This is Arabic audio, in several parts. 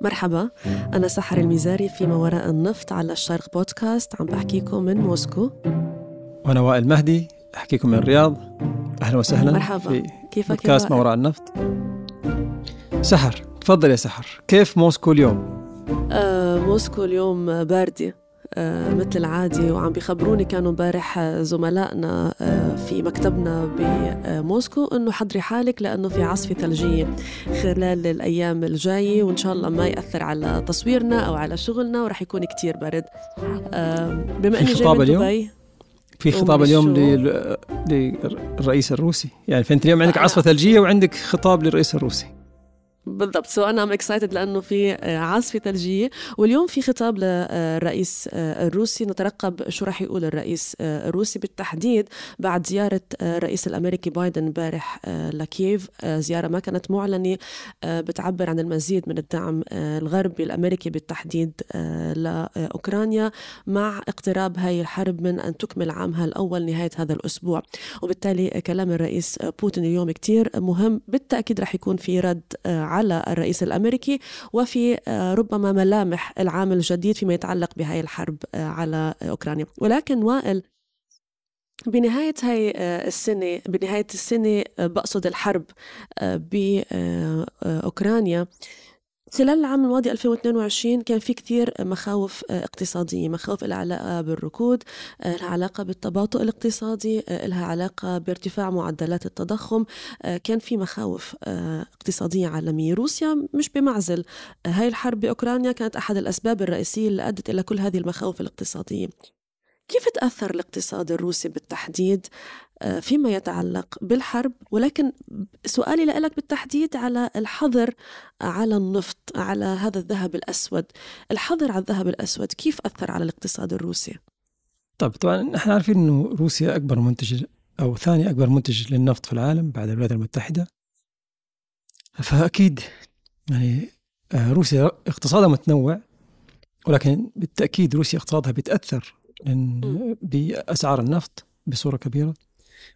مرحبا. أنا سحر المزاري في ما وراء النفط على الشرق بودكاست. عم بحكيكم من موسكو. وأنا وائل مهدي أحكيكم من الرياض. أهلا وسهلا مرحبا. في كيفك بودكاست ما وراء النفط. سحر تفضل يا سحر. كيف موسكو اليوم؟ آه موسكو اليوم باردة. مثل العادي وعم بيخبروني كانوا امبارح زملائنا آه، في مكتبنا بموسكو إنه حضري حالك لأنه في عاصفه ثلجية خلال الأيام الجاية وإن شاء الله ما يأثر على تصويرنا أو على شغلنا ورح يكون كتير برد. آه، بما إني جاي من دبي. في خطاب اليوم للرئيس الروسي. يعني فأنت اليوم عندك عاصفه ثلجية وعندك خطاب للرئيس الروسي. بالضبط. so أنا I'm excited لأنه في آه، عاصفه ثلجيه واليوم في خطاب للرئيس آه، الروسي. نترقب شو راح يقول الرئيس آه، الروسي. بالتحديد بعد زيارة الرئيس الأمريكي بايدن امبارح لكييف زيارة ما كانت معلنة بتعبر عن المزيد من الدعم الغربي الأمريكي بالتحديد لأوكرانيا مع اقتراب هاي الحرب من أن تكمل عامها الأول نهاية هذا الأسبوع. وبالتالي كلام الرئيس بوتين اليوم كتير مهم. بالتأكيد راح يكون في رد على الرئيس الأمريكي وفي آه، ربما ملامح العام الجديد فيما يتعلق بهذه الحرب آه، على أوكرانيا. ولكن وائل بنهاية هاي آه، السنة بنهاية السنة بقصد الحرب بأوكرانيا خلال العام الماضي 2022 كان في كثير مخاوف اقتصادية مخاوف لها علاقة بالركود لها علاقة بالتباطؤ الاقتصادي لها علاقة بارتفاع معدلات التضخم. كان في مخاوف اقتصادية عالمية. روسيا مش بمعزل. هاي الحرب بأوكرانيا كانت أحد الأسباب الرئيسية اللي أدت إلى كل هذه المخاوف الاقتصادية. كيف تأثر الاقتصاد الروسي بالتحديد؟ فيما يتعلق بالحرب. ولكن سؤالي لك بالتحديد على الحظر على النفط على هذا الذهب الأسود. الحظر على الذهب الأسود كيف أثر على الاقتصاد الروسي؟ طيب طبعا نحن عارفين أنه روسيا أكبر منتج أو ثاني أكبر منتج للنفط في العالم بعد الولايات المتحدة. فأكيد يعني آه، روسيا اقتصادها متنوع ولكن بالتأكيد روسيا اقتصادها بيتأثر بأسعار النفط بصورة كبيرة.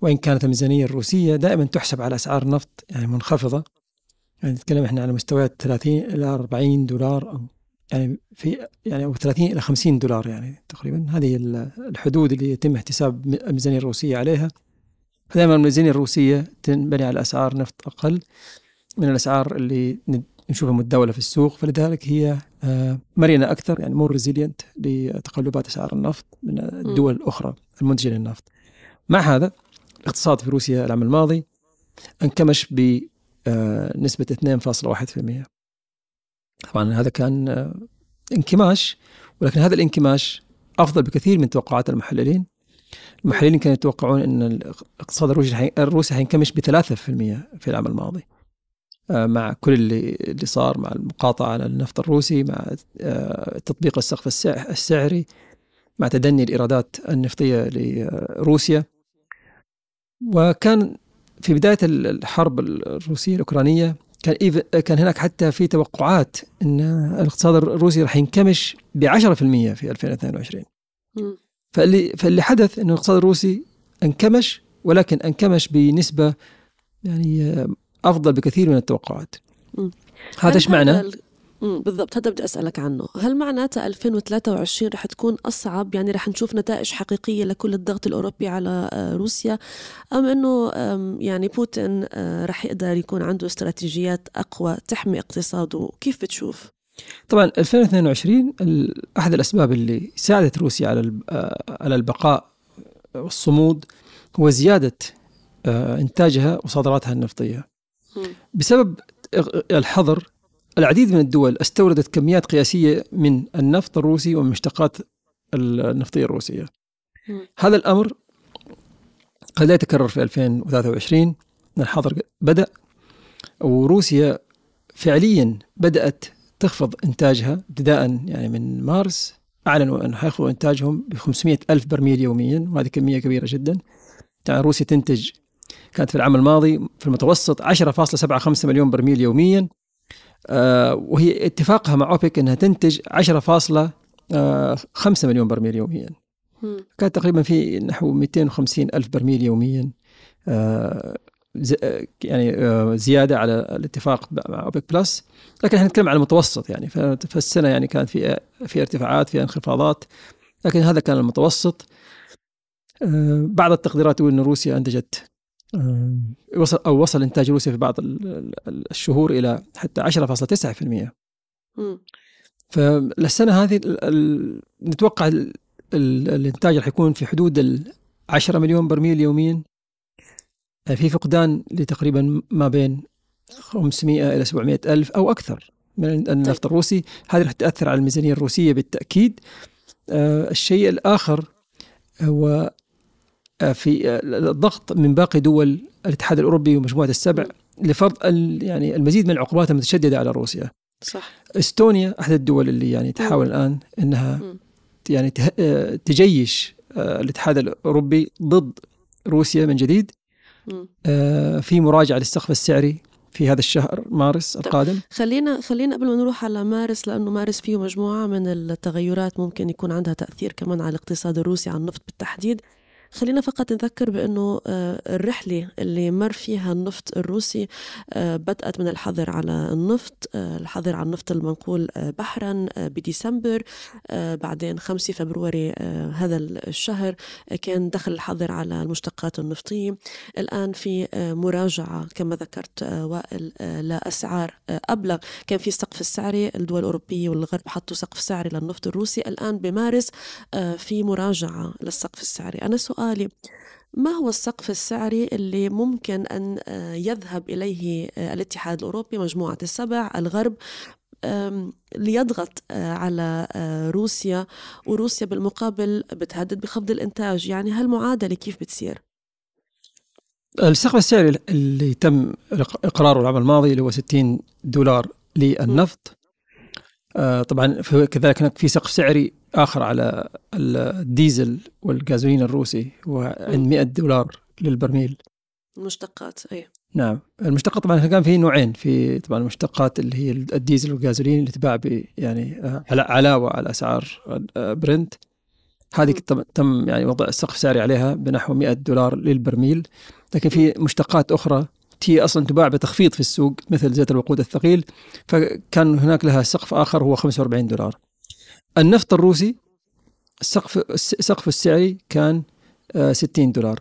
وإن كانت الميزانية الروسية دائما تحسب على أسعار النفط يعني منخفضة. يعني نتكلم إحنا على مستويات 30 إلى 40 دولار أو يعني في يعني أو 30 إلى 50 دولار يعني تقريبا. هذه الحدود اللي يتم احتساب الميزانية الروسية عليها. فدائما الميزانية الروسية تنبني على أسعار نفط أقل من الأسعار اللي نشوفها متداولة في السوق. فلذلك هي آه، مرنة أكثر يعني more resilient لتقلبات أسعار النفط من الدول الأخرى المنتجة للنفط. مع هذا الاقتصاد في روسيا العام الماضي انكمش بنسبة آه، 2.1% طبعا هذا كان آه، انكماش ولكن هذا الانكماش أفضل بكثير من توقعات المحللين. المحللين كانوا يتوقعون أن الاقتصاد الروسي حينكمش ب 3% في العام الماضي. آه، مع كل اللي اللي صار مع المقاطعة على النفط الروسي مع تطبيق السقف السعري مع تدني الإيرادات النفطية لروسيا. وكان في بداية الحرب الروسية الأوكرانية كان كان هناك حتى في توقعات إن الاقتصاد الروسي راح ينكمش ب 10% في 2022 فاللي فاللي حدث انه الاقتصاد الروسي انكمش ولكن انكمش بنسبة يعني أفضل بكثير من التوقعات. هذا إيش معنى؟ بالضبط. هذا بدي أسألك عنه. هل معناتها 2023 رح تكون أصعب؟ يعني رح نشوف نتائج حقيقية لكل الضغط الأوروبي على آه، روسيا؟ أم إنه يعني بوتين آه، رح يقدر يكون عنده استراتيجيات أقوى تحمي اقتصاده؟ كيف بتشوف؟ طبعا 2022 أحد الأسباب اللي ساعدت روسيا على آه، على البقاء والصمود هو زيادة إنتاجها وصادراتها النفطية. بسبب الحظر العديد من الدول استوردت كميات قياسية من النفط الروسي ومن المشتقات النفطية الروسية. هذا الأمر قد لا يتكرر في 2023 أن الحظر بدأ وروسيا فعليا بدأت تخفض إنتاجها ابتداء يعني من مارس. أعلنوا أنه حيخفضوا إنتاجهم ب 500 ألف برميل يوميا وهذه كمية كبيرة جدا. يعني روسيا تنتج كانت في العام الماضي في المتوسط 10.75 مليون برميل يوميا. وهي اتفاقها مع أوبك إنها تنتج 10.5 آه، مليون برميل يوميا. كانت تقريبا في نحو 250 ألف برميل يوميا. آه، يعني زيادة على الاتفاق مع أوبك بلس. لكن إحنا نتكلم على المتوسط يعني فالسنه يعني كانت في في ارتفاعات في انخفاضات. لكن هذا كان المتوسط. بعض التقديرات تقول إن روسيا أنتجت وصل أو وصل إنتاج روسيا في بعض الشهور إلى حتى 10.9% فالسنه هذه نتوقع الإنتاج راح يكون في حدود ال 10 مليون برميل يوميا. في فقدان لتقريبا ما بين 500 إلى 700 ألف أو أكثر من النفط طيب. الروسي. هذه راح تأثر على الميزانية الروسية بالتأكيد. آه الشيء الآخر هو آه في آه الضغط من باقي دول الاتحاد الأوروبي ومجموعة السبع لفرض يعني المزيد من العقوبات المتشددة على روسيا. صح. إستونيا أحد الدول اللي يعني تحاول الآن إنها يعني آه، تجيش آه، الاتحاد الأوروبي ضد روسيا من جديد. آه، في مراجعة للسقف السعري في هذا الشهر مارس طيب، القادم. خلينا خلينا قبل ما نروح على مارس لأنه مارس فيه مجموعة من التغيرات ممكن يكون عندها تأثير كمان على الاقتصاد الروسي على النفط بالتحديد. خلينا فقط نذكر بأنه آه، الرحلة اللي مر فيها النفط الروسي آه، بدأت من الحظر على النفط آه، الحظر على النفط المنقول بحرا بديسمبر بعدين 5 فبراير هذا الشهر كان دخل الحظر على المشتقات النفطية. الآن في مراجعة كما ذكرت وائل لأسعار أبلغ. كان في سقف السعري الدول الأوروبية والغرب حطوا سقف سعري للنفط الروسي. الآن بمارس في مراجعة للسقف السعري. أنا سؤال سؤالي ما هو السقف السعري اللي ممكن أن آه، يذهب إليه آه، الاتحاد الأوروبي مجموعة السبع الغرب ليضغط آه، على روسيا وروسيا بالمقابل بتهدد بخفض الإنتاج يعني هالمعادلة كيف بتصير؟ السقف السعري اللي تم إقراره العام الماضي اللي هو 60 دولار للنفط طبعا كذلك في سقف سعري آخر على الديزل والغازولين الروسي وعند 100 دولار للبرميل. المشتقات أي. نعم. المشتقات طبعا كان في نوعين. في طبعا المشتقات اللي هي الديزل والغازولين اللي تباع ب يعني آه، على علاوة على أسعار آه، برنت هذه تم يعني وضع السقف سعري عليها بنحو 100 دولار للبرميل. لكن في مشتقات أخرى هي أصلا تباع بتخفيض في السوق مثل زيت الوقود الثقيل فكان هناك لها سقف آخر هو 45 دولار. النفط الروسي السقف سقفه السعري كان 60 آه، دولار.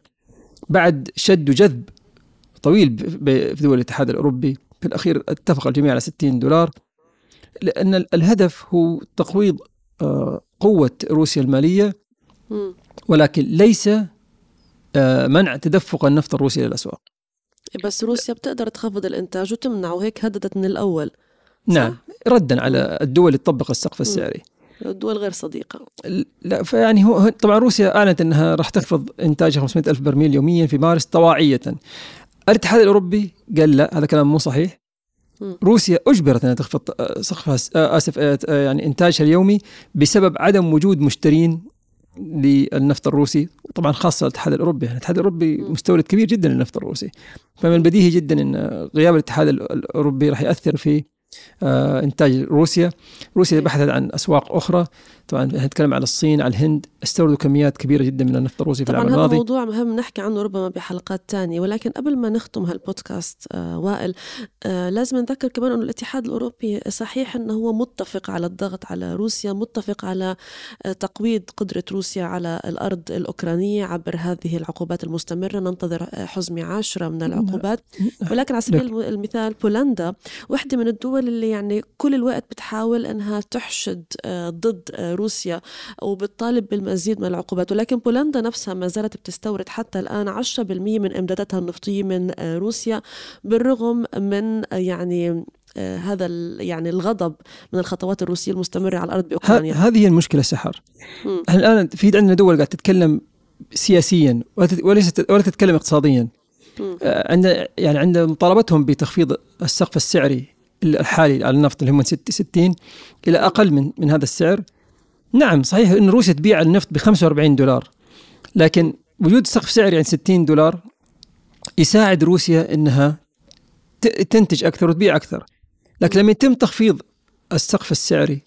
بعد شد وجذب طويل في دول الاتحاد الأوروبي في الأخير اتفق الجميع على 60 دولار لأن الهدف هو تقويض آه، قوة روسيا المالية ولكن ليس آه، منع تدفق النفط الروسي للأسواق. بس روسيا بتقدر تخفض الإنتاج وتمنعه وهيك هددت من الأول. نعم ردا على الدول اللي تطبق السقف السعري. دول غير صديقة. لا فيعني هو طبعا روسيا أعلنت أنها راح تخفض إنتاجها 500 ألف برميل يوميا في مارس طواعية. الاتحاد الأوروبي قال لا هذا كلام مو صحيح. روسيا أجبرت إنها تخفض سقفها آسف يعني إنتاجها اليومي بسبب عدم وجود مشترين للنفط الروسي طبعا خاصة الاتحاد الأوروبي. يعني الاتحاد الأوروبي مستورد كبير جدا للنفط الروسي. فمن البديهي جدا إن غياب الاتحاد الأوروبي راح ياثر في إنتاج روسيا. روسيا بحثت عن أسواق أخرى. طبعا نتكلم على الصين على الهند. استوردوا كميات كبيرة جدا من النفط الروسي في العام الماضي طبعا هذا موضوع مهم نحكي عنه ربما بحلقات تانية. ولكن قبل ما نختم هالبودكاست آه وائل آه لازم نذكر كمان إنه الاتحاد الأوروبي صحيح إنه هو متفق على الضغط على روسيا متفق على آه تقويض قدرة روسيا على الأرض الأوكرانية عبر هذه العقوبات المستمرة. ننتظر آه، حزمه عاشرة من العقوبات. ولكن على سبيل المثال بولندا واحدة من الدول اللي يعني كل الوقت بتحاول إنها تحشد آه، ضد آه، روسيا وبتطالب بالمزيد من العقوبات. ولكن بولندا نفسها ما زالت بتستورد حتى الآن 10% من إمداداتها النفطية من آه، روسيا بالرغم من يعني هذا يعني الغضب من الخطوات الروسية المستمرة على الأرض بأوكرانيا هذه هي المشكلة سحر. الآن في عندنا دول قاعدة تتكلم سياسيا وليست ولا تتكلم اقتصاديا؟ عند يعني عند مطالبتهم بتخفيض السقف السعري الحالي على النفط اللي هم 60 إلى أقل من من هذا السعر. نعم صحيح إن روسيا تبيع النفط ب 45 دولار لكن وجود سقف سعري عند 60 دولار يساعد روسيا إنها تنتج أكثر وتبيع أكثر. لكن لما يتم تخفيض السقف السعري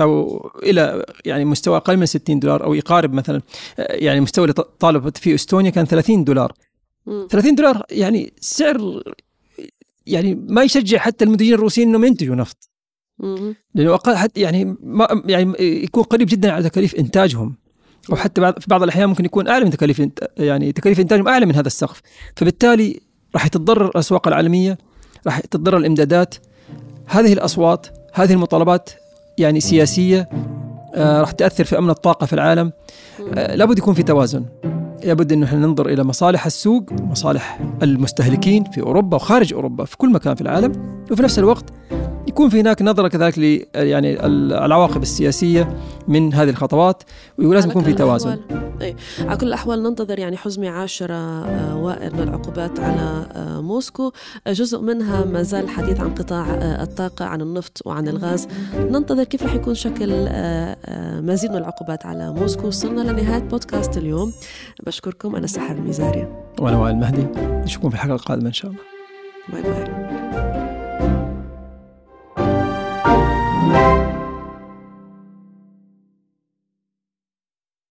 أو إلى يعني مستوى أقل من 60 دولار أو يقارب مثلا يعني مستوى اللي طالبت فيه إستونيا كان 30 دولار. 30 دولار يعني سعر يعني ما يشجع حتى المنتجين الروسيين إنهم ينتجوا نفط. لأنه أقل حتى يعني ما يعني يكون قريب جدا على تكاليف إنتاجهم. أو حتى بعض في بعض الأحيان ممكن يكون أعلى من تكاليف يعني تكاليف إنتاجهم أعلى من هذا السقف. فبالتالي راح تتضرر الأسواق العالمية راح تتضرر الإمدادات. هذه الأصوات هذه المطالبات يعني سياسية آه راح تأثر في أمن الطاقة في العالم. آه لابد يكون في توازن. لابد انه إحنا ننظر إلى مصالح السوق مصالح المستهلكين في أوروبا وخارج أوروبا في كل مكان في العالم وفي نفس الوقت يكون في هناك نظرة كذلك ل يعني العواقب السياسية من هذه الخطوات ولازم يكون في توازن. أي. على كل الأحوال ننتظر يعني حزمه عاشرة آه، وائل من العقوبات على آه، موسكو. آه، جزء منها ما زال الحديث عن قطاع الطاقة عن النفط وعن الغاز. ننتظر كيف رح يكون شكل مزيد من العقوبات على موسكو. وصلنا لنهاية بودكاست اليوم. بشكركم أنا سحر الميزاري وأنا وائل مهدي. نشوفكم في الحلقة القادمة إن شاء الله. bye bye.